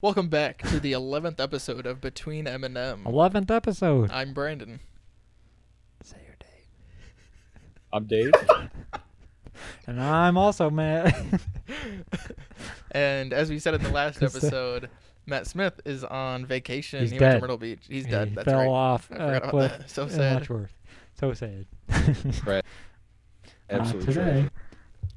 Welcome back to the 11th episode of Between M and M. Eleventh episode. I'm Brandon. Say your date. I'm Dave. And I'm also Matt. And as we said in the last Cause the- episode, Matt Smith is on vacation. He's he went dead. Myrtle Beach. He's he dead. That's fell right. off I a forgot about cliff that. So in sad. Letchworth. So sad. Right. Absolutely Uh, today,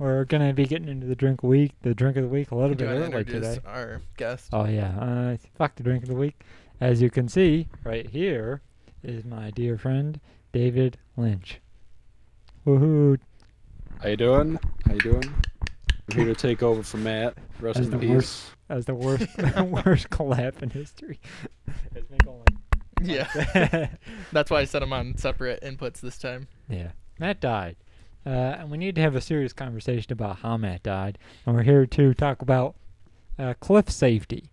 we're gonna be getting into the drink week, the drink of the week, a little Do bit you want to early today. our guest? Oh yeah, uh, fuck the drink of the week. As you can see right here is my dear friend David Lynch. Woohoo! How you doing? How you doing? I'm here to take over for Matt. Rest That's in the peace. worst. That's the worst, worst collab in history. It's me going yeah. That's why I set him on separate inputs this time. Yeah, Matt died. Uh, and we need to have a serious conversation about how Matt died. And we're here to talk about uh, cliff safety.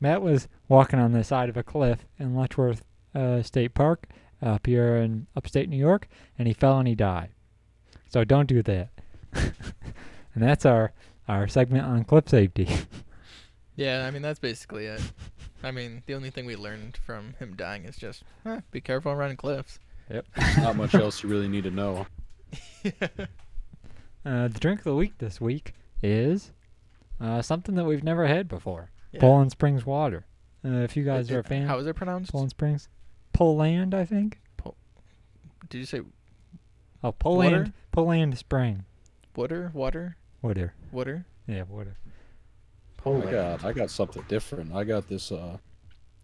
Matt was walking on the side of a cliff in Letchworth uh, State Park up here in upstate New York, and he fell and he died. So don't do that. and that's our, our segment on cliff safety. Yeah, I mean, that's basically it. I mean, the only thing we learned from him dying is just eh, be careful around cliffs. Yep. Not much else you really need to know. Uh, the drink of the week this week is uh, something that we've never had before Yeah. Poland Springs water. Uh, if you guys It- are a it- fan, How is it pronounced? Poland Springs, Poland, I think. Did you say Oh, Poland, Water? Poland Spring, water? Water? water. Water? Yeah, water. Poland. I got I got something different. I got this uh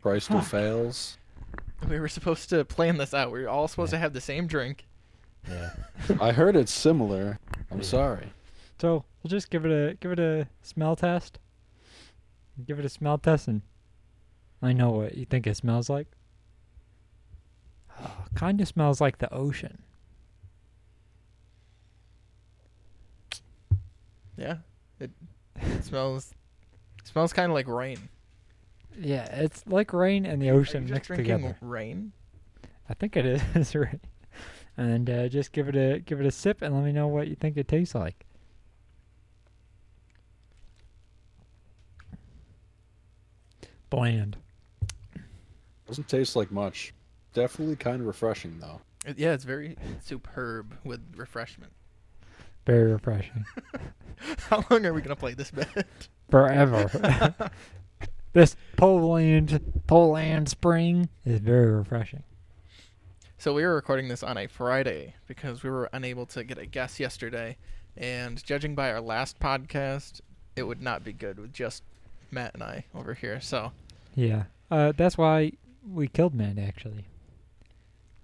Price to fails. We were supposed to plan this out. We were all supposed Yeah. to have the same drink. Yeah. I heard it's similar. I'm Yeah. sorry. so we'll just give it a give it a smell test. Give it a smell test, and I know what you think it smells like. Uh, oh, kind of smells like the ocean. Yeah. It, it smells smells kind of like rain. Yeah, it's like rain and the Are you ocean just mixed drinking together. rain? I think it is right. And uh, just give it a give it a sip and let me know what you think it tastes like. Bland. Doesn't taste like much. Definitely kind of refreshing though. It- yeah, it's very superb with refreshment. Very refreshing. How long are we gonna play this bet? Forever. this Poland Poland spring is very refreshing. So we were recording this on a Friday because we were unable to get a guest yesterday, and judging by our last podcast, it would not be good with just Matt and I over here. So Yeah. Uh, that's why we killed Matt actually.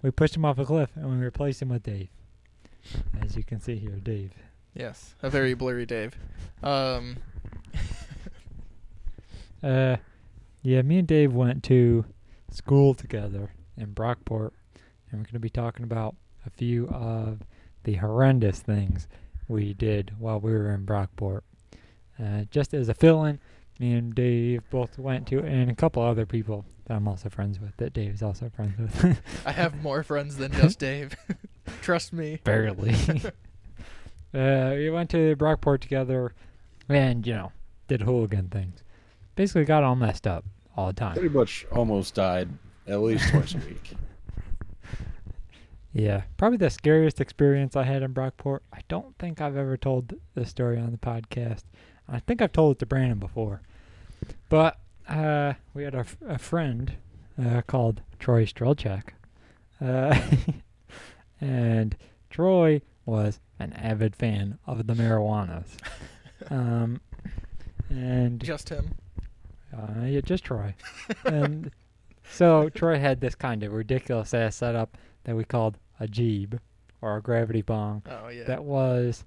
We pushed him off a cliff and we replaced him with Dave. As you can see here, Dave. yes, a very blurry Dave. Um, Uh, yeah, me and Dave went to school together in Brockport, and we're going to be talking about a few of the horrendous things we did while we were in Brockport. Uh, just as a fill-in, me and Dave both went to, and a couple other people that I'm also friends with, that Dave's also friends with. I have more friends than just Dave. Trust me. Barely. uh, we went to Brockport together, and, you know, did hooligan things. Basically got all messed up all the time. Pretty much almost died at least twice a week. Yeah, probably the scariest experience I had in Brockport. I don't think I've ever told th- this story on the podcast. I think I've told it to Brandon before. But uh, we had a, f- a friend uh, called Troy Strelchak. Uh, and Troy was an avid fan of the marijuanas. um, and Just him. uh, yeah, just Troy. and so Troy had this kind of ridiculous ass setup that we called a jeeb or a gravity bong. Oh yeah. That was,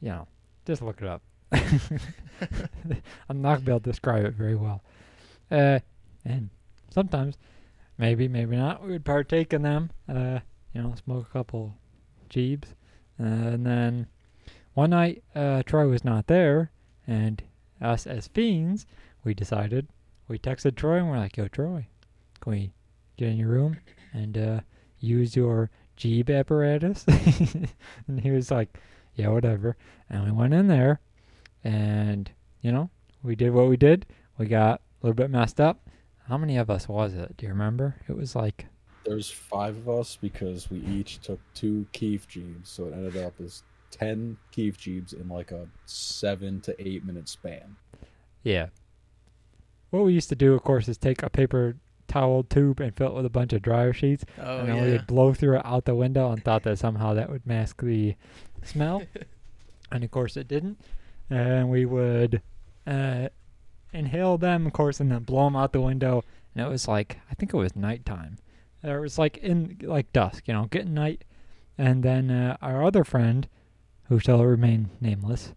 you know, just look it up. I'm not gonna be able to describe it very well. Uh, and sometimes, maybe, maybe not, we would partake in them. Uh, you know, smoke a couple jeebs, uh, and then one night, uh, Troy was not there, and us as fiends, we decided. We texted Troy and we're like, "Yo, Troy, can we get in your room and uh, use your Jeep apparatus?" and he was like, "Yeah, whatever." And we went in there, and you know, we did what we did. We got a little bit messed up. How many of us was it? Do you remember? It was like There's five of us because we each took two Keef Jeeps, so it ended up as ten Keef Jeeps in like a seven to eight minute span. Yeah. What we used to do, of course, is take a paper towel tube and fill it with a bunch of dryer sheets, Oh and then yeah. we'd blow through it out the window and thought that somehow that would mask the smell. and of course, it didn't. And we would uh, inhale them, of course, and then blow them out the window. And it was like, I think it was nighttime. It was like in like dusk, you know, getting night. And then uh, our other friend, who shall remain nameless,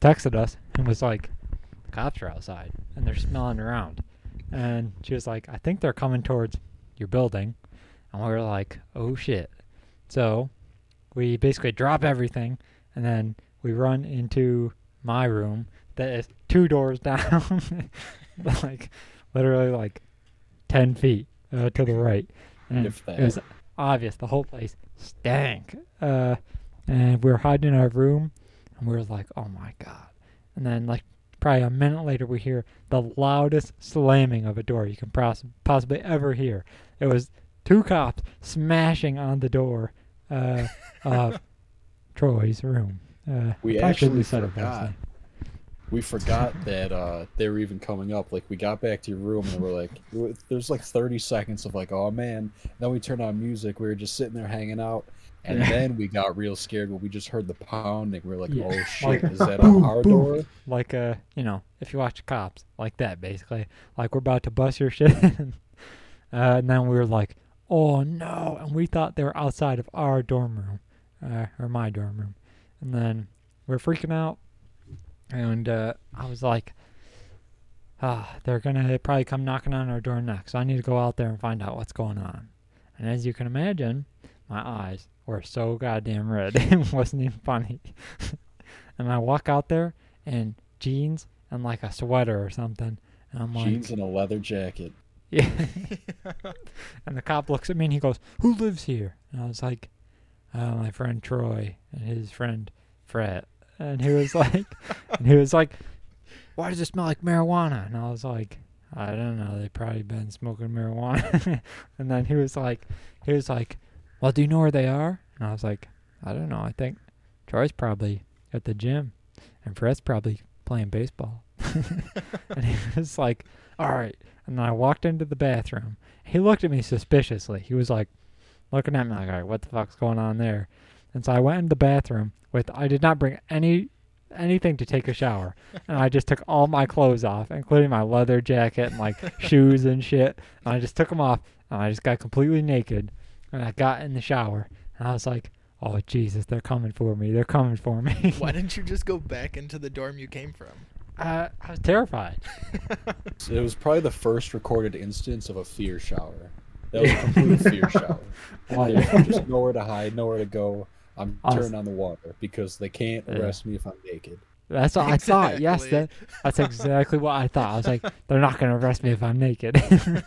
texted us and was like, cops are outside and they're smelling around." And she was like, "I think they're coming towards your building." And we were like, "Oh shit!" So we basically drop everything and then we run into my room that is two doors down, like literally like ten feet uh, to the right. And it was obvious the whole place stank. Uh, and we were hiding in our room, and we were like, "Oh my god!" And then, like, probably a minute later, we hear the loudest slamming of a door you can poss- possibly ever hear. It was two cops smashing on the door uh, of Troy's room. Uh, We actually have said it last forgot. night. We forgot that uh, they were even coming up. Like we got back to your room and we're like, there's like 30 seconds of like, oh man. Then we turned on music. We were just sitting there hanging out, and then we got real scared when we just heard the pounding. We are like, Yeah. oh shit, Like, is that boom, our boom. door? like uh you know if you watch cops like that basically like we're about to bust your shit uh, and then we were like oh no and we thought they were outside of our dorm room uh, or my dorm room and then we are freaking out and uh, i was like ah they're gonna probably come knocking on our door next so i need to go out there and find out what's going on and as you can imagine my eyes were so goddamn red it wasn't even funny and I walk out there in jeans and like a sweater or something. And I'm like, Jeans and a leather jacket. yeah. and the cop looks at me and he goes, "Who lives here?" And I was like, uh, "My friend Troy and his friend Fred." And he was like, and he was like, "Why does it smell like marijuana?" And I was like, "I don't know. They've probably been smoking marijuana." and then he was like, he was like, "Well, do you know where they are?" And I was like, "I don't know. I think Troy's probably at the gym, and Fred's probably playing baseball." and he was like, "All right." And then I walked into the bathroom. He looked at me suspiciously. He was like looking at me like, all right, what the fuck's going on there? And so I went into the bathroom with I did not bring any anything to take a shower. And I just took all my clothes off, including my leather jacket and like shoes and shit. And I just took them off and I just got completely naked. And I got in the shower and I was like, Oh Jesus, they're coming for me. They're coming for me. Why didn't you just go back into the dorm you came from? uh, I was terrified. It was probably the first recorded instance of a fear shower. That was a complete fear shower. Why? There's just nowhere to hide, nowhere to go. I'm Honest- turning on the water because they can't Yeah. arrest me if I'm naked. That's what I thought. Yes, that, that's exactly what I thought. I was like, they're not going to arrest me if I'm naked. and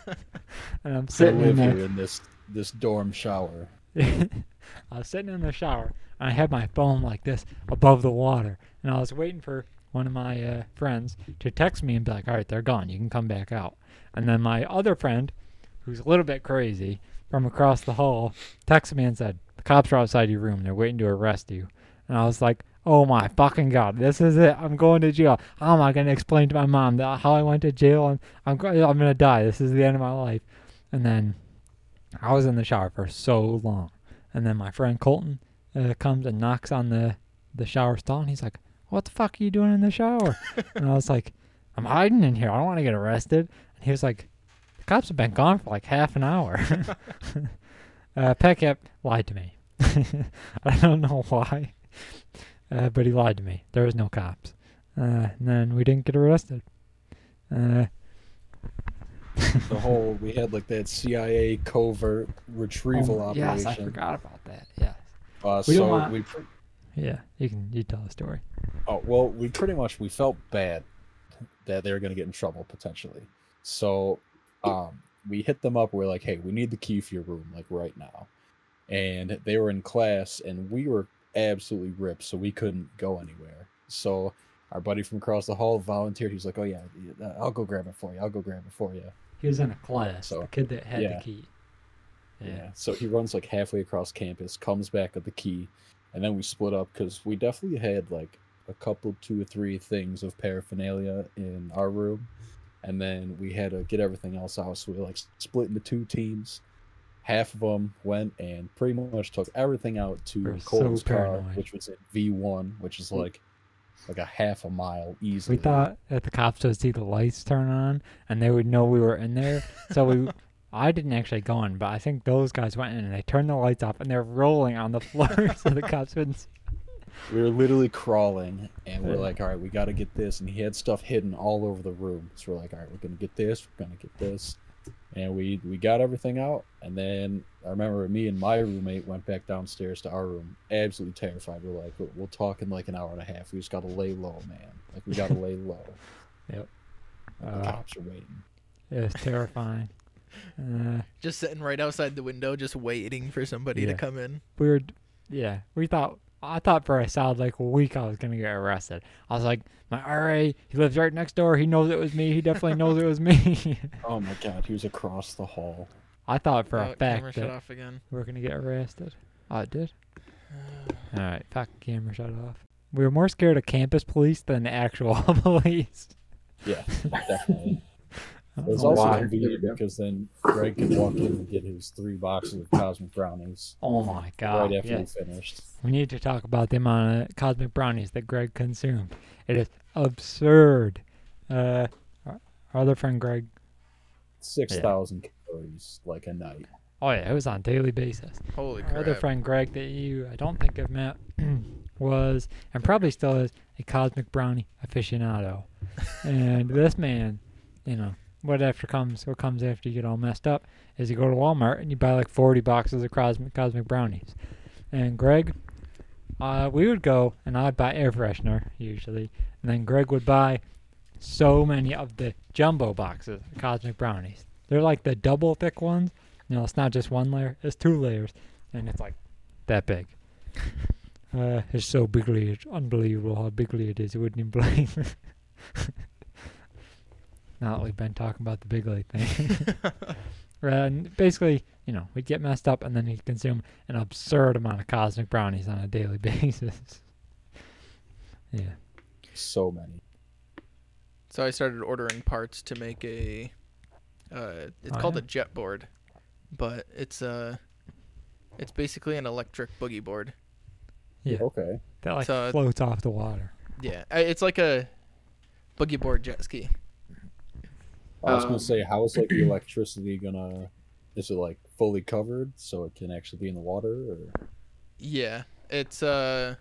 I'm I sitting in there. here in this this dorm shower. I was sitting in the shower and I had my phone like this above the water, and I was waiting for one of my uh, friends to text me and be like, "All right, they're gone. You can come back out." And then my other friend, who's a little bit crazy, from across the hall, texted me and said, "The cops are outside your room. They're waiting to arrest you." And I was like, "Oh my fucking god, this is it! I'm going to jail. How am I going to explain to my mom that how I went to jail and I'm I'm going to die? This is the end of my life." And then I was in the shower for so long. And then my friend Colton uh, comes and knocks on the, the shower stall, and he's like, "What the fuck are you doing in the shower?" and I was like, "I'm hiding in here. I don't want to get arrested." And he was like, "The cops have been gone for like half an hour." uh, Pekip lied to me. I don't know why, uh, but he lied to me. There was no cops, uh, and then we didn't get arrested. Uh, The whole we had like that CIA covert retrieval oh, operation. Yes, I forgot about that. Yes. Uh, We don't so want- we pr- Yeah, you can you tell the story. oh well we pretty much we felt bad that they were gonna get in trouble potentially. So um we hit them up. We're like, hey, we need the key for your room like right now. And they were in class, and we were absolutely ripped, so we couldn't go anywhere. So our buddy from across the hall volunteered. He's like, "Oh yeah, uh, I'll go grab it for you. I'll go grab it for you." He was in a class. So, the kid that had yeah. the key. Yeah. So he runs like halfway across campus, comes back with the key, and then we split up because we definitely had like a couple, two or three things of paraphernalia in our room, and then we had to get everything else out. So we like split into two teams. Half of them went and pretty much took everything out to We're so car, which was in V one, which is mm. like like a half a mile easily. We thought that the cops would see the lights turn on and they would know we were in there. So we, I didn't actually go in, but I think those guys went in and they turned the lights off and they're rolling on the floor so the cops wouldn't. See. we were literally crawling and we're like all right we got to get this and he had stuff hidden all over the room so we're like all right we're gonna get this we're gonna get this and we we got everything out and then i remember me and my roommate went back downstairs to our room absolutely terrified we're like we'll, we'll talk in like an hour and a half we just gotta lay low man like we gotta lay low Yep. the Uh, cops are waiting It was terrifying. Uh, Just sitting right outside the window, just waiting for somebody Yeah. to come in. we were, yeah, we thought. I thought for a solid like a week I was gonna get arrested. I was like, my RA, he lives right next door. He knows it was me. He definitely knows it was me. oh my god he was across the hall I thought for Oh, a camera fact shut that off again. we are gonna get arrested. Oh, it did. All right, fuck camera shut off. We were more scared of campus police than actual police. yeah definitely I It don't was also why. convenient because then Greg could walk in and get his three boxes of cosmic brownies Oh my god! right after yes. we finished. We need to talk about the amount of cosmic brownies that Greg consumed. It is absurd. Uh, our, our other friend Greg. Six thousand calories like a night. Oh yeah, it was on a daily basis. Holy crap. Our other friend Greg that you I don't think I've met was and probably still is a cosmic brownie aficionado. and this man, you know, what after comes what comes after you get all messed up is you go to Walmart and you buy like forty boxes of cosmic cosmic brownies. And Greg uh, we would go and I'd buy air freshener usually, and then Greg would buy so many of the jumbo boxes of cosmic brownies. They're like the double thick ones. You know, it's not just one layer; it's two layers, and it's like that big. Uh, it's so bigly, it's unbelievable how bigly it is. You wouldn't even believe. Now that we've been talking about the bigly thing, and basically, you know, we'd get messed up, and then he'd consume an absurd amount of cosmic brownies on a daily basis. yeah. So many. So I started ordering parts to make a. Uh, it's Oh, called yeah? a jet board, but it's uh, it's basically an electric boogie board. Yeah. Okay. That like So- floats off the water. Yeah, it's like a boogie board jet ski. I was Um, gonna say, how is like the electricity gonna? Is it like fully covered so it can actually be in the water? Or Yeah, it's uh,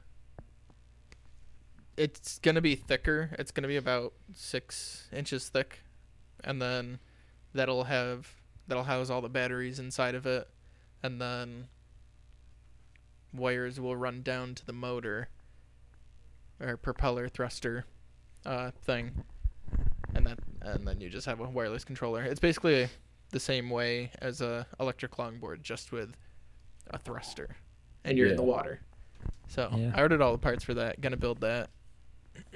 it's gonna be thicker. It's gonna be about six inches thick, and then that'll have that'll house all the batteries inside of it, and then wires will run down to the motor or propeller thruster uh, thing, and that and then you just have a wireless controller. It's basically the same way as a electric longboard, just with a thruster, and you're in the water. So Yeah. I ordered all the parts for that. Gonna build that.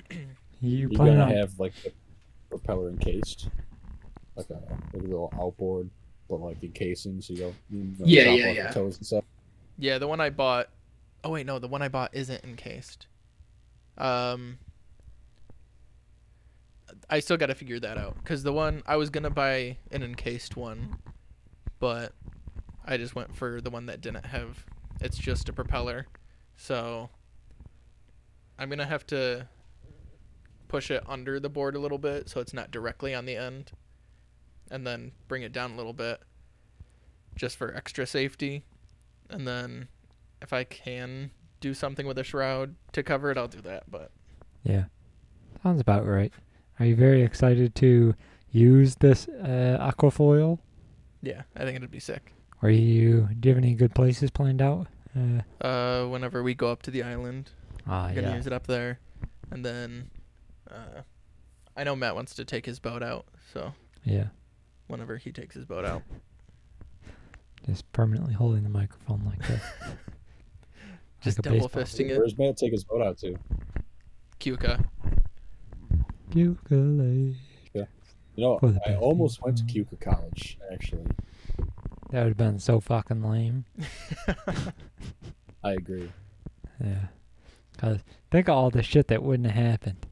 You you're plan gonna on have like the propeller encased, like a, like a little outboard, but like encasing so you don't you know, Yeah, chop yeah, off yeah. your toes and stuff. Yeah, the one I bought. Oh wait, no, the one I bought isn't encased. Um, I still got to figure that out because the one I was gonna buy an encased one, but I just went for the one that didn't have. It's just a propeller, so I'm gonna have to push it under the board a little bit so it's not directly on the end, and then bring it down a little bit, just for extra safety and then if I can do something with a shroud to cover it, I'll do that. But Yeah. Sounds about right. Are you very excited to use this uh, aquafoil? yeah, I think it'd be sick. Are you do you have any good places planned out? Uh, Uh, whenever we go up to the island, ah, I'm gonna yeah. use it up there, and then uh, I know Matt wants to take his boat out, so Yeah. whenever he takes his boat out, Just permanently holding the microphone like this. just Like double fisting it. Where's Matt take his boat out to? Keuka. Ukulele. You know, I best almost went to people. Keuka College, actually. That would have been so fucking lame. I agree. Yeah. Cause think of all the shit that wouldn't have happened.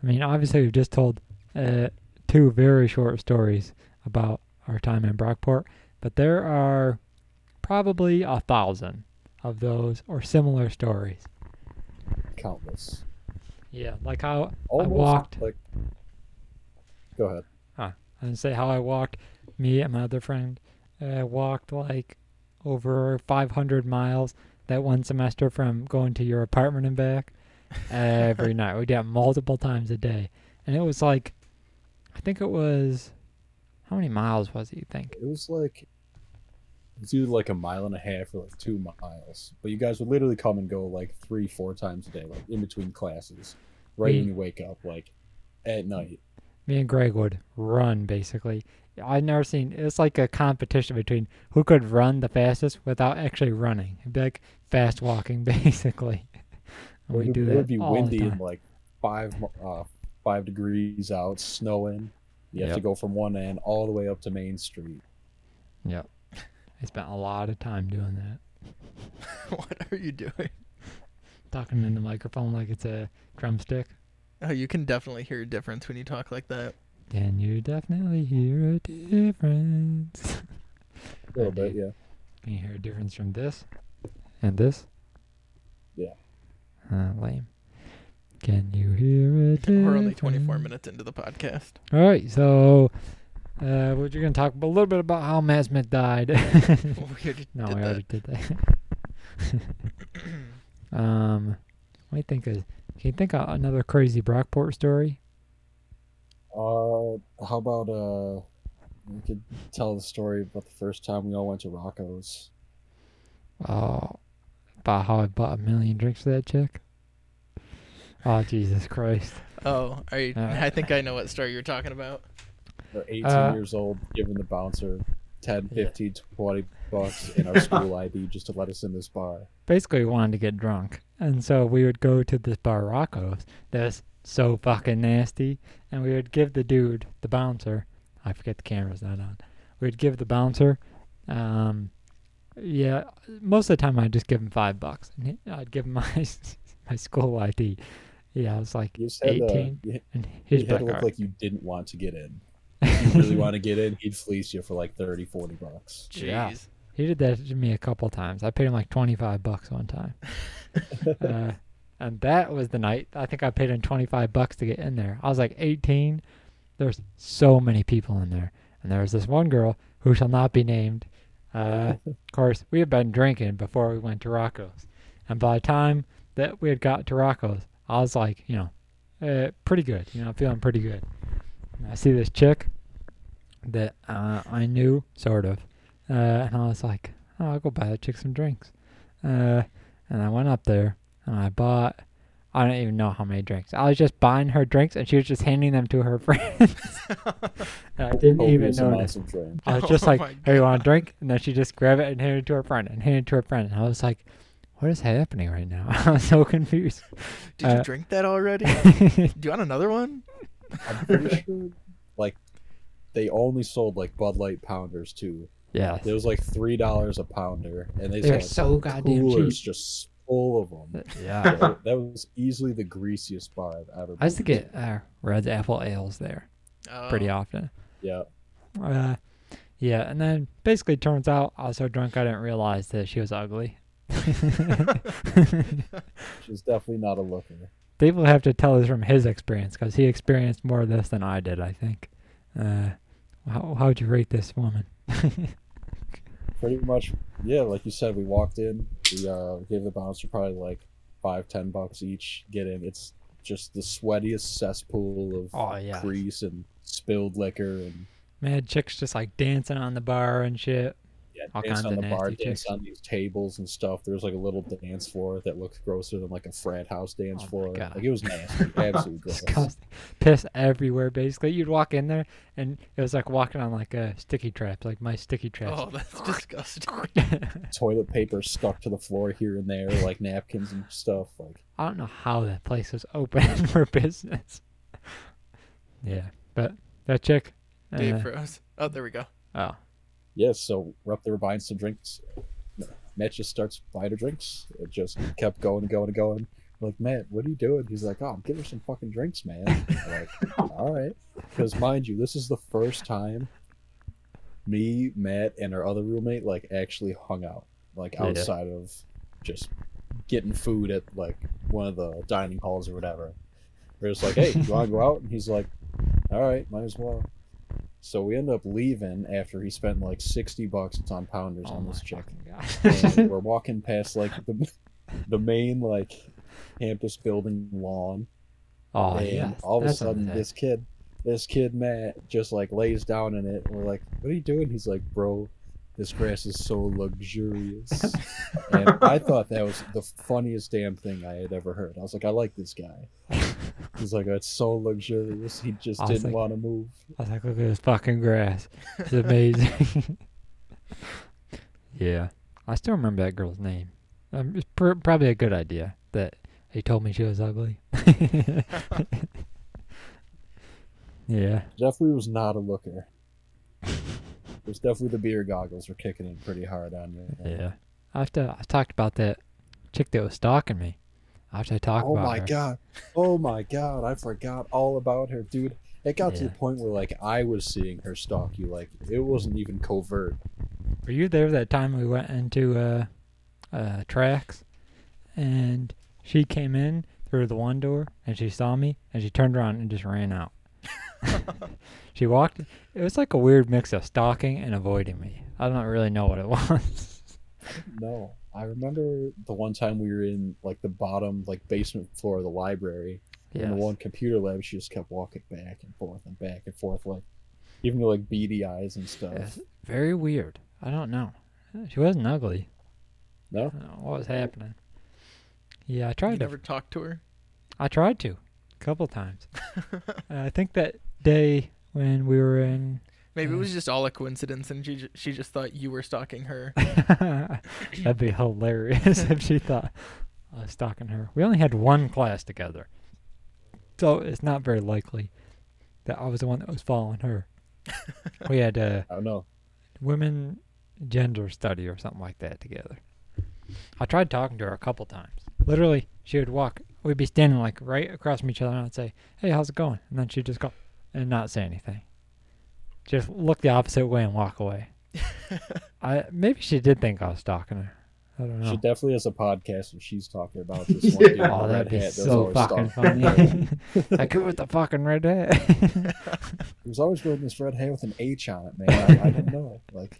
I mean, obviously we've just told uh, two very short stories about our time in Brockport, but there are probably a thousand of those or similar stories. Countless. Yeah, like how Almost walked- like. Go ahead. Huh. And say how I walked, me and my other friend, uh, walked like over 500 miles that one semester from going to your apartment and back every night. We did it multiple times a day. And it was like, I think it was, how many miles was it, you think? It was like. It's either like a mile and a half or like two miles. But you guys would literally come and go like three, four times a day, like in between classes. Right We- when you wake up, like at night. Me and Greg would run basically. I've never seen, it's like a competition between who could run the fastest without actually running. It'd be like fast walking basically. And we it, do it that would be windy and like five uh five degrees out, snowing. You have to go from one end all the way up to Main Street. Yep. I spent a lot of time doing that. what are you doing? Talking in the microphone like it's a drumstick. Oh, you can definitely hear a difference when you talk like that. Can you definitely hear a difference? A little bit, yeah. Can you hear a difference from this and this? Yeah. Uh, lame. Can you hear a difference? We're only 24 minutes into the podcast. All right, so uh, what you're gonna talk a little bit about how Matt Smith died. we already no, did we that. already did that. um, what do you think of? Can you think of another crazy Brockport story? Uh, how about uh, we could tell the story about the first time we all went to Rocco's. Oh, about how I bought a million drinks for that chick. Oh Jesus Christ! Oh, are you, Uh, I think I know what story you're talking about. We're 18 Uh, years old, giving the bouncer 10, Yeah. 15, 20 bucks in our school ID just to let us in this bar. Basically, we wanted to get drunk, and so we would go to this bar Rocco's. That was so fucking nasty, and we would give the dude, the bouncer. I forget the camera's not on. We'd give the bouncer. Um, yeah, most of the time I'd just give him five bucks, and I'd give him my my school ID. Yeah, I was like You to, 18, you, and you his had to look like you didn't want to get in. If you really want to get in, he'd fleece you for like 30, 40 bucks. Jeez. Yeah. He did that to me a couple times. I paid him like twenty five bucks one time. uh, and that was the night I think I paid him twenty five bucks to get in there. I was like eighteen. There's so many people in there. And there was this one girl who shall not be named. Uh, of course, we had been drinking before we went to Rocco's. And by the time that we had got to Rocco's, I was like, you know, uh, pretty good. You know, I'm feeling pretty good. And I see this chick that uh, I knew, sort of. Uh, and I was like, oh, I'll go buy that chick some drinks. Uh, and I went up there and I bought, I don't even know how many drinks. I was just buying her drinks and she was just handing them to her friends. and I didn't even Copious notice. amounts. I was just Oh like, hey, you want a drink? And then she just grabbed it and handed it to her friend and handed it to her friend. And I was like, what is happening right now? I was so confused. Did Uh, you drink that already? Do you want another one? I'm pretty sure, like, they only sold like Bud Light pounders too. yeah. It was like three dollars a pounder, and they They're had so goddamn coolers cheap. just full of them. Yeah. that, that was easily the greasiest bar I've ever. I used to been get uh, Redd's Apple Ales there pretty Oh. often. Yeah, Uh, yeah, and then basically turns out I was so drunk I didn't realize that she was ugly. she's definitely not a looker. People have to tell us from his experience because he experienced more of this than I did. I think. Uh, how how would you rate this woman? Pretty much, yeah. Like you said, we walked in. We uh, gave the bouncer probably like five, ten bucks each. Get in. It's just the sweatiest cesspool of Oh, yeah. grease and spilled liquor and Man, chicks just like dancing on the bar and shit. Yeah, All dance kinds on of the bar, nasty dance on these tables and stuff. There was like a little dance floor that looked grosser than like a frat house dance Oh floor. God. Like it was nasty, absolutely gross. Disgusting. Piss everywhere. Basically, you'd walk in there and it was like walking on like a sticky trap, like my sticky trap. Oh, that's disgusting. Toilet paper stuck to the floor here and there, like napkins and stuff. Like I don't know how that place was open for business. Yeah, but that chick. Dave uh, froze. Oh, there we go. oh, Yeah, so we're up there buying some drinks. Matt just starts buying her drinks. It just kept going and going and going. We're like, Matt, what are you doing? He's like, oh, I'm getting her some fucking drinks, man. We're like, all right. Because mind you, this is the first time me, Matt, and our other roommate like actually hung out, like Yeah. outside of just getting food at like one of the dining halls or whatever. We're just like, hey, you want to go out? And he's like, all right, might as well. So we end up leaving after he spent like sixty bucks on pounders oh on this chick. fucking And god. we're walking past like the the main like campus building lawn, oh and yeah. all of a sudden this kid, this kid Matt, just like lays down in it. And we're like, "What are you doing?" He's like, "Bro, this grass is so luxurious." and I thought that was the funniest damn thing I had ever heard. I was like, "I like this guy." He's like, "It's so luxurious." He just didn't like- want to move. I was like, look at this fucking grass. It's amazing. yeah. I still remember that girl's name. Um, it's pr- probably a good idea that he told me she was ugly. yeah. Definitely was not a looker. It was definitely the beer goggles were kicking in pretty hard on you. Yeah. After I talked about that chick that was stalking me. After I talked Oh about my her. god. Oh my god. I forgot all about her, dude. It got to the point where like I was seeing her stalk you. Like it wasn't even covert. Were you there that time we went into uh uh tracks and she came in through the one door and she saw me and she turned around and just ran out. she walked it was like a weird mix of stalking and avoiding me. I don't really know what it was. No. I remember the one time we were in like the bottom like basement floor of the library. In Yes. the one computer lab she just kept walking back and forth and back and forth like even with like beady eyes and stuff. Yes. Very weird. I don't know. She wasn't ugly. No? I don't know what was happening. Yeah, I tried You to never talked to her? I tried to a couple times. Uh, I think that day when we were in Maybe it was just all a coincidence, and she she just thought you were stalking her. That'd be hilarious if she thought I was stalking her. We only had one class together, so it's not very likely that I was the one that was following her. we had uh, I don't know. women gender study or something like that together. I tried talking to her a couple times. Literally, she would walk. We'd be standing like right across from each other, and I'd say, "Hey, how's it going?" And then she'd just go and not say anything. Just look the opposite way and walk away. I maybe she did think I was stalking her. I don't know. She definitely has a podcast and she's talking about this one dude in Oh, a that'd be hat so fucking funny. like who with the fucking red hat? He was always wearing this red hat with an H on it, man. I, I didn't know. Like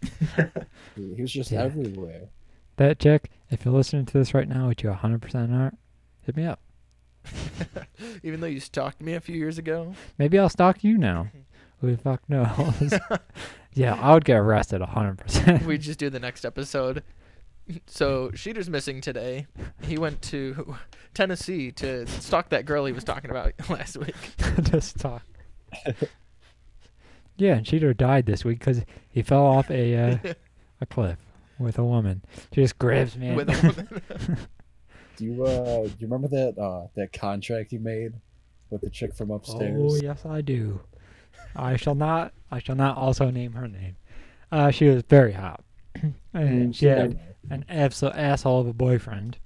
he he was just Yeah. everywhere. that chick, if you're listening to this right now, which you 100% aren't, hit me up. Even though you stalked me a few years ago. Maybe I'll stalk you now. Who the fuck knows? yeah, I would get arrested 100%. we just do the next episode. So Schieder's missing today. He went to Tennessee to stalk that girl he was talking about last week. Just talk. yeah, and Cheeto died this week because he fell off a uh, a cliff with a woman. She just grabs me. With a woman. Do you uh do you remember that uh that contract you made with the chick from upstairs? Oh yes, I do. I shall not. I shall not also name her name. Uh, she was very hot, and she had an absolute asshole of a boyfriend.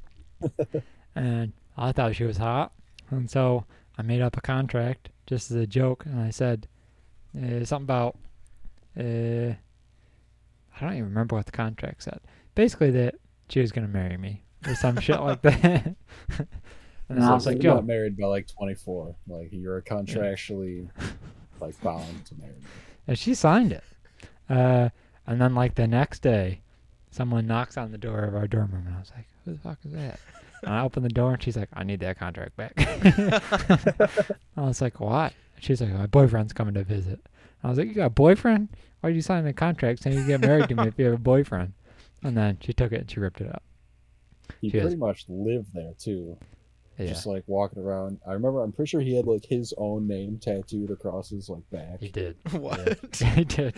and I thought she was hot, and so I made up a contract just as a joke, and I said uh, something about uh, I don't even remember what the contract said. Basically, that she was gonna marry me or some shit like that. and So I was like, "Yo, married by like 24. Like you're a contractually like bound to marry. me. And she signed it. Uh, and then like the next day, someone knocks on the door of our dorm room, and I was like, "Who the fuck is that?" And I open the door, and she's like, "I need that contract back." I was like, "What?" She's like, "My boyfriend's coming to visit." I was like, "You got a boyfriend? Why did you sign a contract saying you get married to me if you have a boyfriend?" And then she took it and she ripped it up. He She pretty much lived there too. Yeah, Just like walking around. I remember I'm pretty sure he had like his own name tattooed across his like back. he did. what? he did.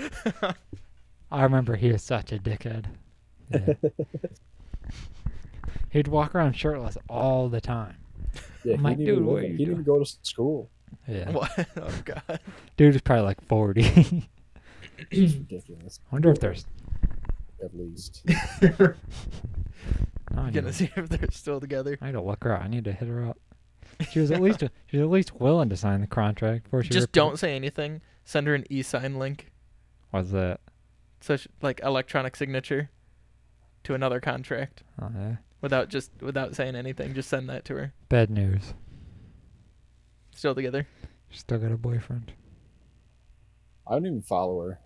I remember he was such a dickhead. Yeah. He'd walk around shirtless all the time. Yeah, I'm he like, didn't "Dude, what are you He didn't even go to school. Yeah. What? Oh god. Dude is probably like 40. It's ridiculous. I wonder if there's. At least. I I'm gonna to, see if they're still together. I need to look her up. I need to hit her up. She was at least she was at least willing to sign the contract before she Just ripped don't say anything. Send her an e-sign link, What's that? such like electronic signature, to another contract Oh, yeah. without just without saying anything. Just send that to her. Bad news. Still together. She still got a boyfriend. I don't even follow her.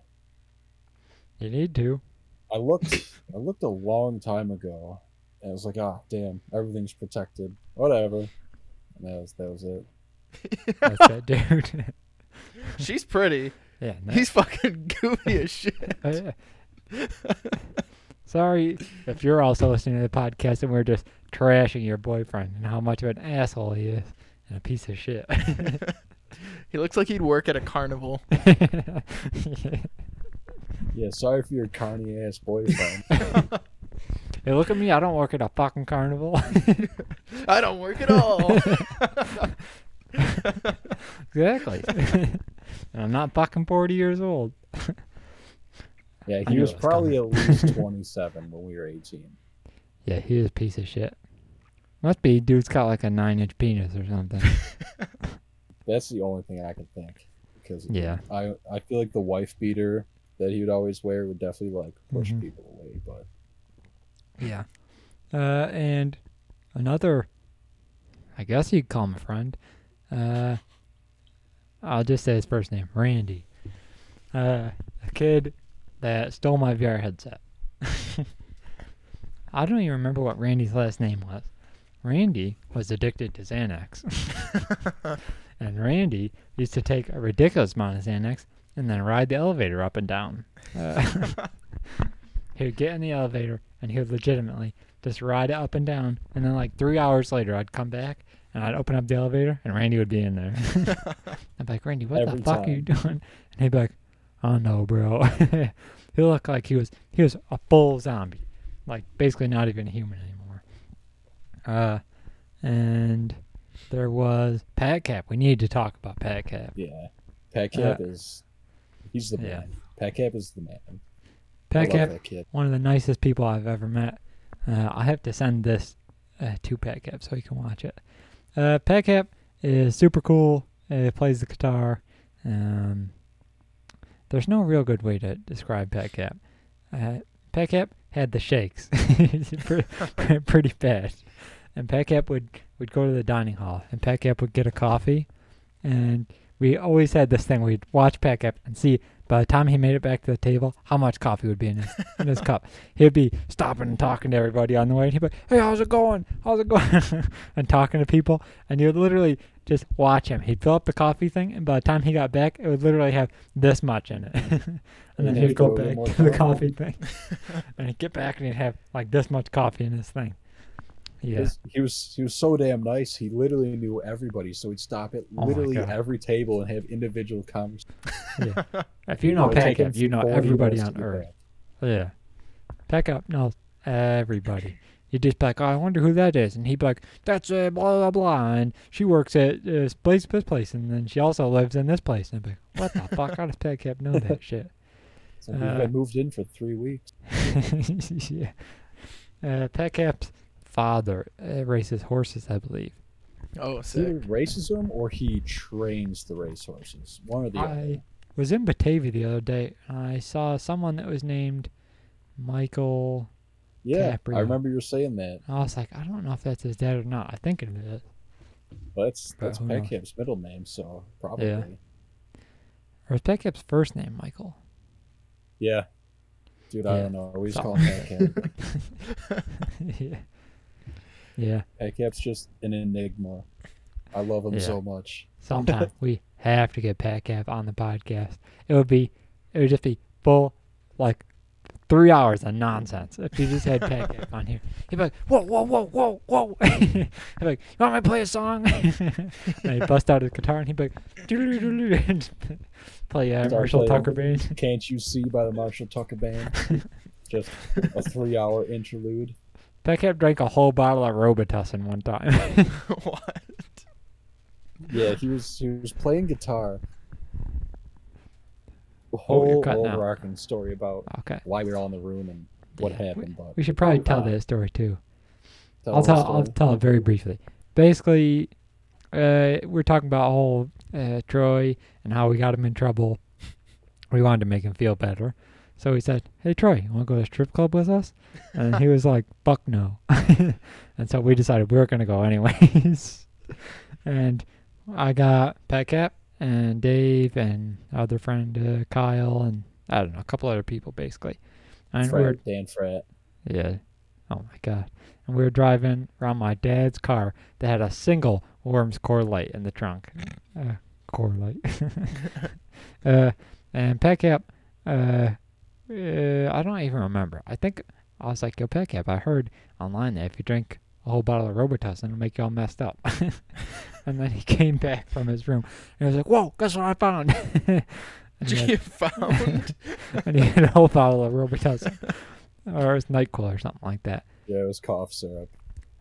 You need to. I looked I looked a long time ago and I was like, ah damn, everything's protected. Whatever. And that was that was it. That's that dude. She's pretty. yeah. no- He's fucking goofy as shit. Oh, yeah. Sorry if you're also listening to the podcast and we're just trashing your boyfriend and how much of an asshole he is and a piece of shit. He looks like he'd work at a carnival. Yeah, sorry for your carny ass boyfriend. Hey, look at me. I don't work at a fucking carnival. I don't work at all. exactly. and I'm not fucking 40 years old. Yeah, he was it was probably at least twenty seven when we were eighteen. Yeah, he is a piece of shit. Must be dude's got like a nine inch penis or something. That's the only thing I can think. Because yeah. I I feel like the wife beater that he would always wear would definitely like push Mhm. people away, but Yeah. Uh, and another, I guess you'd call him a friend. Uh, I'll just say his first name, Randy. Uh, a kid that stole my VR headset. I don't even remember what Randy's last name was. Randy was addicted to Xanax. and Randy used to take a ridiculous amount of Xanax and then ride the elevator up and down. Uh, he would get in the elevator and he would legitimately just ride it up and down. And then, like, three hours later, I'd come back and I'd open up the elevator and Randy would be in there. I'd be like, Randy, what Every the fuck are you doing? And he'd be like, oh no, bro. he looked like he was he was a full zombie, like basically not even human anymore. Uh, and there was Pat Cap. We need to talk about Pat Cap. yeah. Pat Cap is he's the yeah. man. Pat Cap is the man. Pat Cap, one of the nicest people I've ever met. Uh, I have to send this uh, to Pat Cap so he can watch it. Uh, Pat Cap is super cool. He plays the guitar. Um, there's no real good way to describe Pat Cap. Uh, Pat Cap had the shakes, pretty, pretty bad. And Pat Cap would, would go to the dining hall, and Pat Cap would get a coffee, and we always had this thing. We'd watch Pat Cap and see by the time he made it back to the table how much coffee would be in his in his cup. He'd be stopping and talking to everybody on the way. And he'd be like, "Hey, how's it going? How's it going?" and talking to people. And you'd literally just watch him. He'd fill up the coffee thing, and by the time he got back, it would literally have this much in it. and then he'd go go back to the coffee thing, and he'd get back and he'd have like this much coffee in his thing. Yeah, His- He was he was so damn nice. He literally knew everybody, so he'd stop at Oh literally God. every table and have individual conversations. yeah. If you know Pat Cap, you know everybody on earth. Yeah. Pat Cap knows everybody. You just be like, oh, I wonder who that is. And he'd be like, that's uh, blah, blah, blah. And she works at uh, this place, this place. And then she also lives in this place. And I'd be like, what the fuck? How does Pat Cap know that shit? So we've Uh, been moved in for three weeks. yeah. Uh, Pat Cap's father uh, races horses, I believe. oh, He sick. either races them or he trains the racehorses. One or the other. I was in Batavia the other day. And I saw someone that was named Michael. Yeah, Caprio. I remember you were saying that. I was like, I don't know if that's his dad or not. I think it is. But that's But that's who Pat knows? Cap's middle name, so probably. Yeah. Or is Pat Cap's first name Michael? Yeah. Dude, I don't know. We just So- call him Pat yeah. Yeah. Pat Cap's just an enigma. I love him Yeah. so much. Sometime we have to get Pat Cap on the podcast. It would be, it would just be full, like, three hours of nonsense if you just had Pat Cap on here. He'd be like, whoa, whoa, whoa, whoa, whoa. he'd be like, you want me to play a song? and he'd bust out his guitar and he'd be like, "Doo-doo-doo-doo-doo," and play uh, Marshall Tucker Band. Can't You See by the Marshall Tucker Band. just a three hour interlude. Pat Cap drank a whole bottle of Robitussin one time. what? yeah, he was he was playing guitar. A Oh, you're whole cutting out. overarching story about Okay. why we were all in the room and what Yeah, happened. But We should probably tell uh, that story too. tell I'll the tell. I'll story. tell it very briefly. Basically, uh, we're talking about all uh, Troy and how we got him in trouble. We wanted to make him feel better, so he said, "Hey Troy, you want to go to a strip club with us?" And he was like, "Fuck no!" and so we decided we were gonna go anyways. and I got Pat Cap and Dave and other friend uh, Kyle and I don't know a couple other people basically. And we were Dan Frat. yeah. Oh my god. And we were driving around my dad's car that had a single Worms Coors Light in the trunk. Uh, Coors Light. uh, and Pat Cap, uh, uh, I don't even remember. I think I was like, yo, Pat Cap, I heard online that if you drink a whole bottle of Robitussin, it'll make you all messed up. and then he came back from his room and he was like, whoa, guess what I found? and, he had, you found. and he had a whole bottle of Robitussin. or it was NyQuil or something like that. Yeah, it was cough syrup.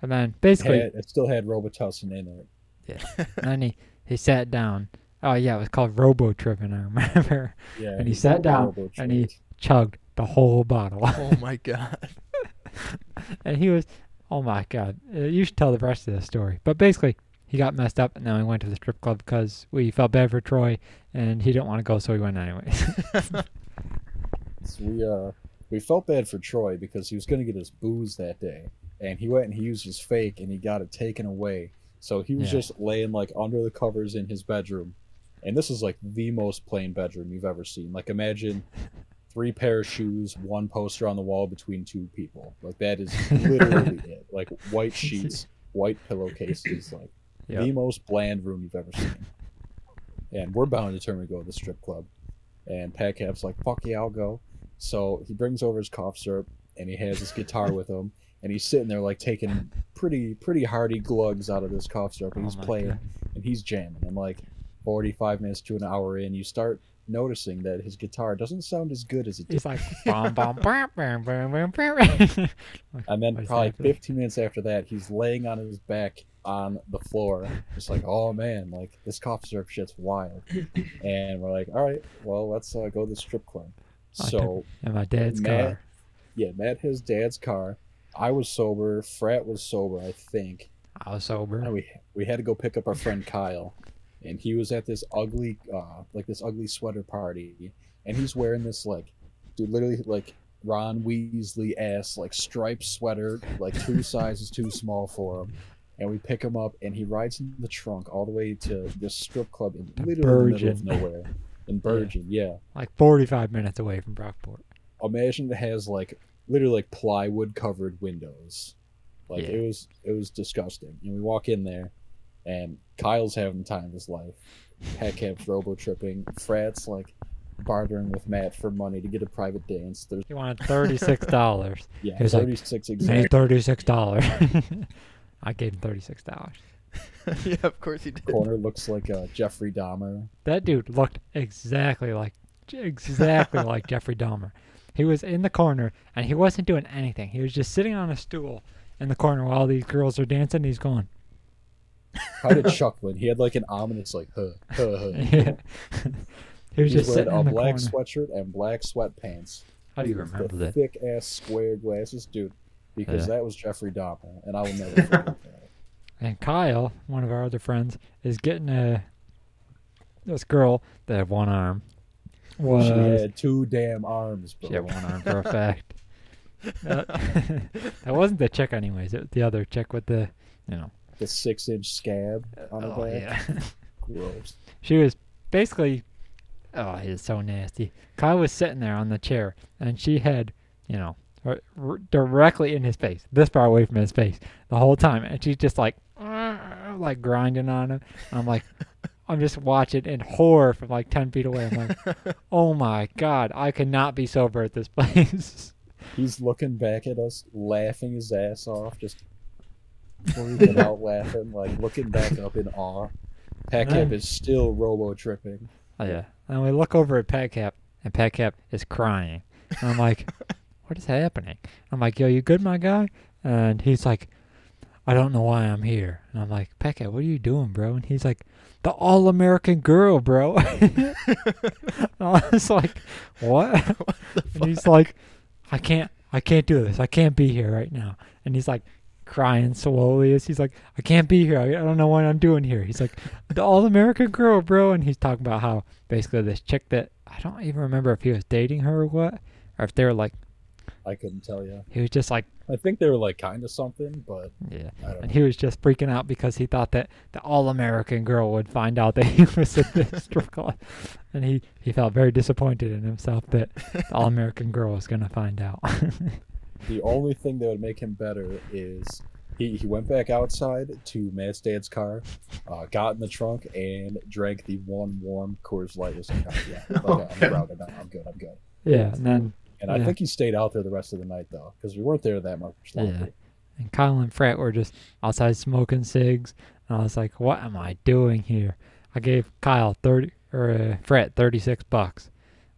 And then basically, Had, it still had Robitussin in it. Yeah. and then he, he sat down. Oh yeah, it was called Robo Tripping. I remember. Yeah, And he he sat down, Robo and he- tripped. Chugged the whole bottle, oh my god. and he was, oh my god. Uh, you should tell the rest of the story. But basically, he got messed up, and then we went to the strip club because we felt bad for Troy, and he didn't want to go, so we went anyways. So we uh we felt bad for Troy because he was gonna get his booze that day, and he went and he used his fake and he got it taken away. So he was Yeah. just laying like under the covers in his bedroom, and this is like the most plain bedroom you've ever seen. Like imagine three pair of shoes, one poster on the wall between two people. Like that is literally it. Like white sheets, white pillowcases, like Yep. the most bland room you've ever seen. And we're bound to turn to go to the strip club. And Pat Cap's like, fuck yeah, I'll go. So he brings over his cough syrup and he has his guitar with him. And he's sitting there like taking pretty pretty hearty glugs out of this cough syrup and Oh he's playing God. and he's jamming. And like 45 minutes to an hour in, you start noticing that his guitar doesn't sound as good as it did. He's like, bum, bum, bum, bum, bum, bum. And then probably happening? 15 minutes after that, he's laying on his back on the floor, just like, oh man, like this cough syrup shit's wild. and we're like, all right, well, let's uh, go to the strip club. So in my dad's Matt- car. yeah, Matt his dad's car. I was sober. Frat was sober, I think. I was sober. And we we had to go pick up our friend Kyle, and he was at this ugly, uh, like this ugly sweater party, and he's wearing this like, dude, literally like Ron Weasley ass like striped sweater, like two sizes too small for him. And we pick him up, and he rides in the trunk all the way to this strip club in literally the middle of Bergen. nowhere, in Bergen. yeah Like 45 minutes away from Brockport. imagine it has like literally like plywood covered windows like Yeah. it was it was disgusting and we walk in there and kyle's having the time of his life pat cap's robo tripping frat's like bartering with matt for money to get a private dance there's He wanted $36. yeah He was like, 36 Made exact thirty-six dollars. I gave him thirty-six dollars. yeah, of course he did. corner looks like uh, jeffrey dahmer That dude looked exactly like exactly like Jeffrey Dahmer. He was in the corner and he wasn't doing anything. He was just sitting on a stool in the corner while these girls are dancing. And he's going, kind of chuckling he had like an ominous like huh huh, huh. yeah. he was He's just wearing a black corner. sweatshirt and black sweatpants How do you remember the that? thick ass square glasses dude because Yeah. that was jeffrey dahmer and i will never forget that And Kyle, one of our other friends, is getting a this girl that had one arm. Was She had two damn arms, bro. She had one arm for a fact. That, that wasn't the chick, anyways. It was the other chick with the, you know. The six inch scab uh, on the oh, back. yeah. Gross. she was basically, oh, he is so nasty. Kyle was sitting there on the chair, and she had, you know, r- r- directly in his face, this far away from his face, the whole time, and she's just like, ah, like grinding on him. And I'm like, I'm just watching in horror from like ten feet away. I'm like, oh my god, I cannot be sober at this place. He's looking back at us, laughing his ass off, just freaking out laughing, like looking back up in awe. Patcap is still robo tripping. Oh yeah. And we look over at Patcap, and Patcap is crying. And I'm like, what is happening? I'm like, yo, you good, my guy? And he's like, I don't know why I'm here. And I'm like, Pekka, what are you doing, bro? And he's like, the All American Girl, bro. and I was like, what? and he's like, I can't, I can't do this. I can't be here right now. And he's like, crying slowly as he's like, I can't be here. I, I don't know what I'm doing here. He's like, the All American Girl, bro. And he's talking about how basically this chick that I don't even remember if he was dating her or what, or if they were like, I couldn't tell you. he was just like, I think they were like kind of something, but yeah. And know. he was just freaking out because he thought that the all American girl would find out that he was in this. And he, he felt very disappointed in himself that the all American girl was going to find out. The only thing that would make him better is he, he went back outside to Matt's dad's car, uh, got in the trunk, and drank the one warm Coors Light. Was like, oh, yeah, okay, I'm grounded now. I'm good. I'm good. yeah. And then And I Yeah. think he stayed out there the rest of the night though, because we weren't there that much longer. And Kyle and Fred were just outside smoking cigs, and I was like, "What am I doing here?" I gave Kyle thirty or uh, Fred thirty six bucks,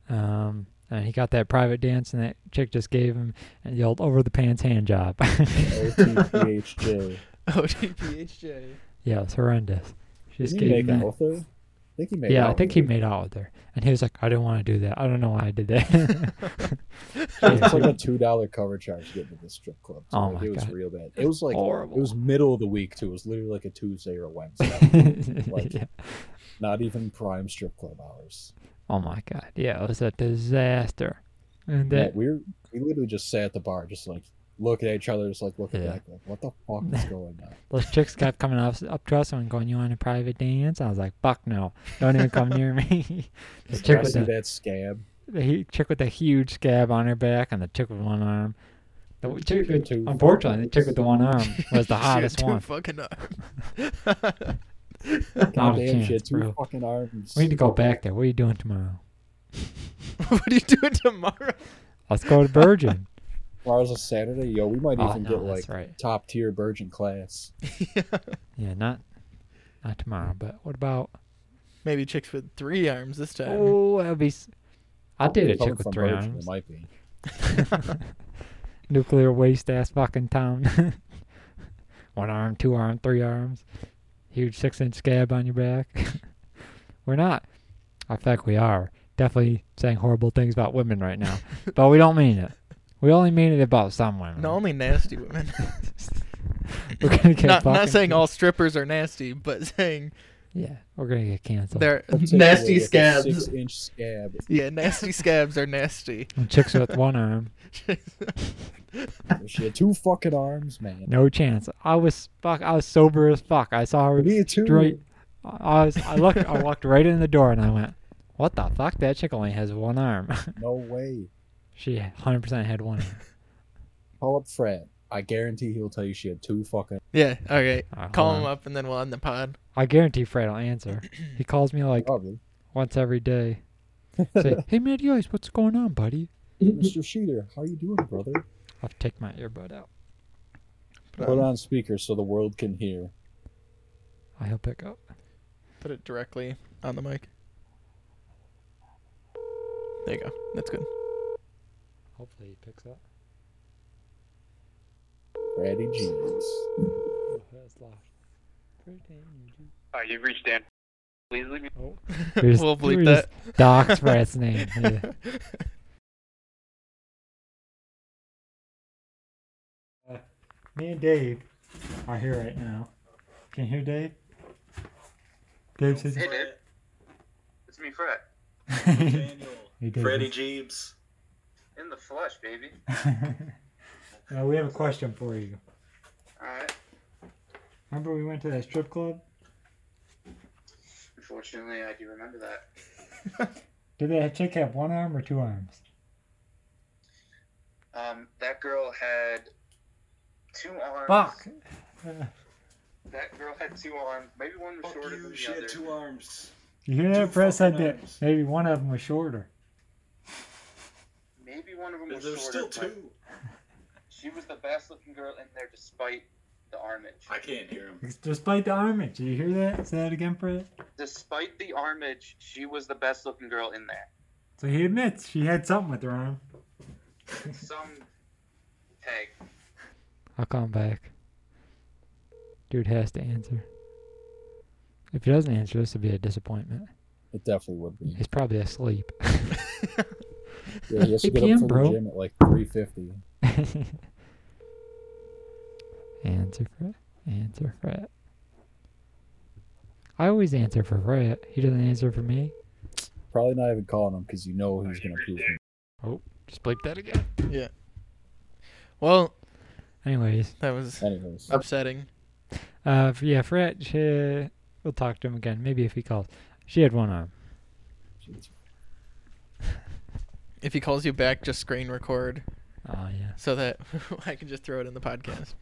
um, and he got that private dance, and that chick just gave him the old over the pants hand job. OTPHJ. OTPHJ. yeah, it was horrendous. She just Didn't he gave make that. out with her? I think he made Yeah, out I think with he her. made out with her, and he was like, "I didn't want to do that. I don't know why I did that." It's like a two dollar cover charge to get into this strip club. too. Oh Like, my it was real bad. It was like Horrible. it was middle of the week too. It was literally like a Tuesday or a Wednesday. Like- yeah. Not even prime strip club hours. Oh my god, yeah, it was a disaster. And Yeah, that we were we literally just sat at the bar, just like looking at each other, just like looking Yeah. back, like what the fuck is going on? those chicks kept coming up, up to us and going, "You want a private dance?" I was like, "Fuck no, don't even come near me." the Did chick with the, that scab? the chick with the huge scab on her back, and the chick with one arm. The chick, unfortunately, the chick with the one arm was the hottest one. fucking arms. Not a God damn, she chance, had two bro. fucking arms. We need to go back there. What are you doing tomorrow? what are you doing tomorrow? Let's go to Virgin. Tomorrow's a Saturday, yo. We might oh even no, get like right. top tier virgin class. Yeah, not not tomorrow. But what about? Maybe chicks with three arms this time. Oh, that'd be. s- I did a chick with three Virgin, arms. It might be. Nuclear waste ass fucking town. One arm, two arm, three arms. Huge six inch scab on your back. We're not. In fact, we are. Definitely saying horrible things about women right now. but we don't mean it. We only mean it about some women. No, only nasty women. We're gonna get not not saying all strippers are nasty, but saying Yeah, we're gonna get canceled. they're nasty scabs. Six inch scab. Yeah, nasty scabs are nasty. And chicks with one arm. She had two fucking arms, man. No chance. I was fuck. I was sober as fuck. I saw her Me too. straight. I was. I looked. I walked right in the door and I went, "What the fuck? That chick only has one arm." No way. she 100% had one arm. Call up Fred. I guarantee he'll tell you she had two fucking. yeah, okay. Uh, Alright, Call hold him on. up and then we'll end the pod. I guarantee Fred will answer. He calls me like Probably. once every day. Say, "Hey, Matty Ice, what's going on, buddy?" Mr. Schieder, how you doing, brother? I'll have to take my earbud out. Put, Put on- on speaker so the world can hear. I he'll pick up. put it directly on the mic. There you go. That's good. Hopefully he picks up. Brady Jeans. Oh, that's loud. Uh, you've reached Dan. Please leave me. Oh, Here's- we'll bleep that. Doc's Fred's name. Yeah. Me and Dave are here right now. Can you hear Dave? Dave says. Hey, Dave. It's me, Fred. Daniel, Hey, Dave. Freddie Jeebs. In the flesh, baby. Now, we have a question for you. Alright. Remember we went to that strip club? Unfortunately, I do remember that. Did that chick have one arm or two arms? Um, that girl had two arms. Fuck. Uh, That girl had two arms. Maybe one was Fuck shorter than you, the she other. had two arms. you hear that? Two Fred said that maybe one of them was shorter. Maybe one of them was There's shorter. There's still but two. She was the best looking girl in there despite the armage. I can't hear him. Despite the armage. Did you hear that? Say that again, Fred. Despite the armage, she was the best looking girl in there. So he admits she had something with her arm. Some tag. I'll call him back. dude has to answer. If he doesn't answer, this would be a disappointment. It definitely would be. He's probably asleep. Yeah, he has to 8 get PM, up for bro. the gym at like three fifty. answer Fred. Answer Fred. I always answer for Fred. He doesn't answer for me. Probably not even calling him because you know he's gonna prove me. Oh, just bleep that again. yeah. Well, Anyways, that was Anyways, upsetting. uh, yeah, Fred. She, we'll talk to him again. Maybe if he calls. She had one arm. jeez. If he calls you back, just screen record Oh yeah. so that I can just throw it in the podcast.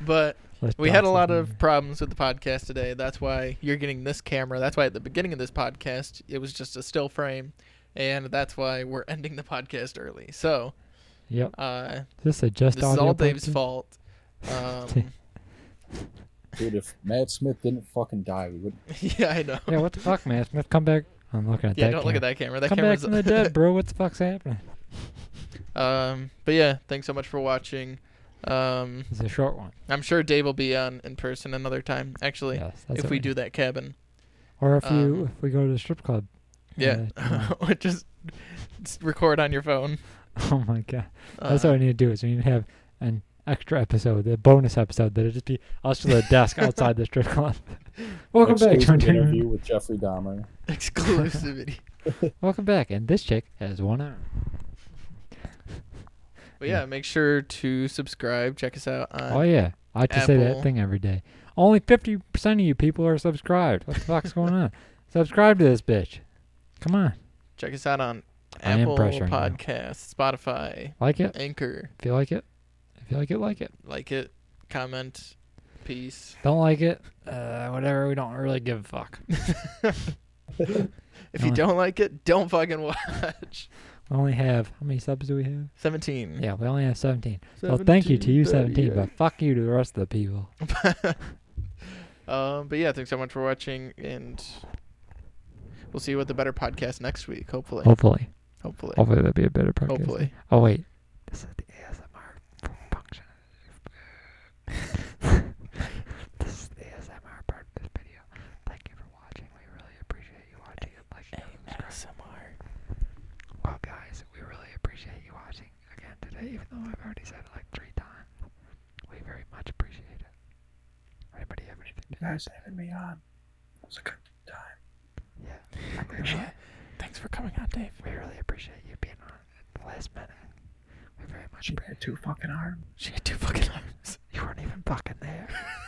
But Let's we had a lot of problems with the podcast today. That's why you're getting this camera. That's why at the beginning of this podcast it was just a still frame, and that's why we're ending the podcast early. So, Yep. uh, Is this a just this is audio all Dave's podcast? fault. Um, dude, if Matt Smith didn't fucking die, we wouldn't. yeah, I know. Yeah. What the fuck, Matt Smith, come back. I'm looking at Yeah, that. don't look at that camera. That Come back camera's from the dead, bro. What the fuck's happening? um, but yeah, thanks so much for watching. Um, It's a short one. I'm sure Dave will be on in person another time. Actually, yes. That's if we need. do that cabin. Or if you um, if we go to the strip club. Yeah, Uh, Or just record on your phone. Oh my god. That's Uh, what I need to do. Is we need to have an extra episode, a bonus episode that'll just be us to the desk outside the strip club. Welcome back, Exclusive John Taylor. interview with Jeffrey Dahmer. exclusivity. Welcome back. And this chick has one arm. But yeah, make sure to subscribe. Check us out oh yeah, I just say Apple. that thing every day. Only fifty percent of you people are subscribed. What the fuck's going on? Subscribe to this bitch. Come on, Check us out on I am Apple pressuring you. Podcasts, Spotify, like it. Anchor. If you like it, if you like it, like it. Like it, comment, peace. Don't like it, uh, whatever. We don't really give a fuck. If you Only- don't like it, don't fucking watch. We only have how many subs do we have? 17. Yeah, we only have seventeen. Well, thank you to you, seventeen, but fuck you to the rest of the people. um, but yeah, thanks so much for watching, and we'll see you with the better podcast next week. Hopefully, Hopefully, hopefully, hopefully that'll be a better podcast. hopefully. Oh wait, this is the ASMR function. this is the ASMR part of this video. Thank you for watching. We really appreciate you watching. Like, and subscribe. Well, guys, we really appreciate you watching again today, even though I've already said it like three times. We very much appreciate it. Anybody to guys having me on. It was a good time. Yeah. We really, uh-huh. Thanks for coming out, Dave. we really appreciate you being on at the last minute. We very much She appreciate had two fucking arms. She had two fucking arms. You weren't even fucking there.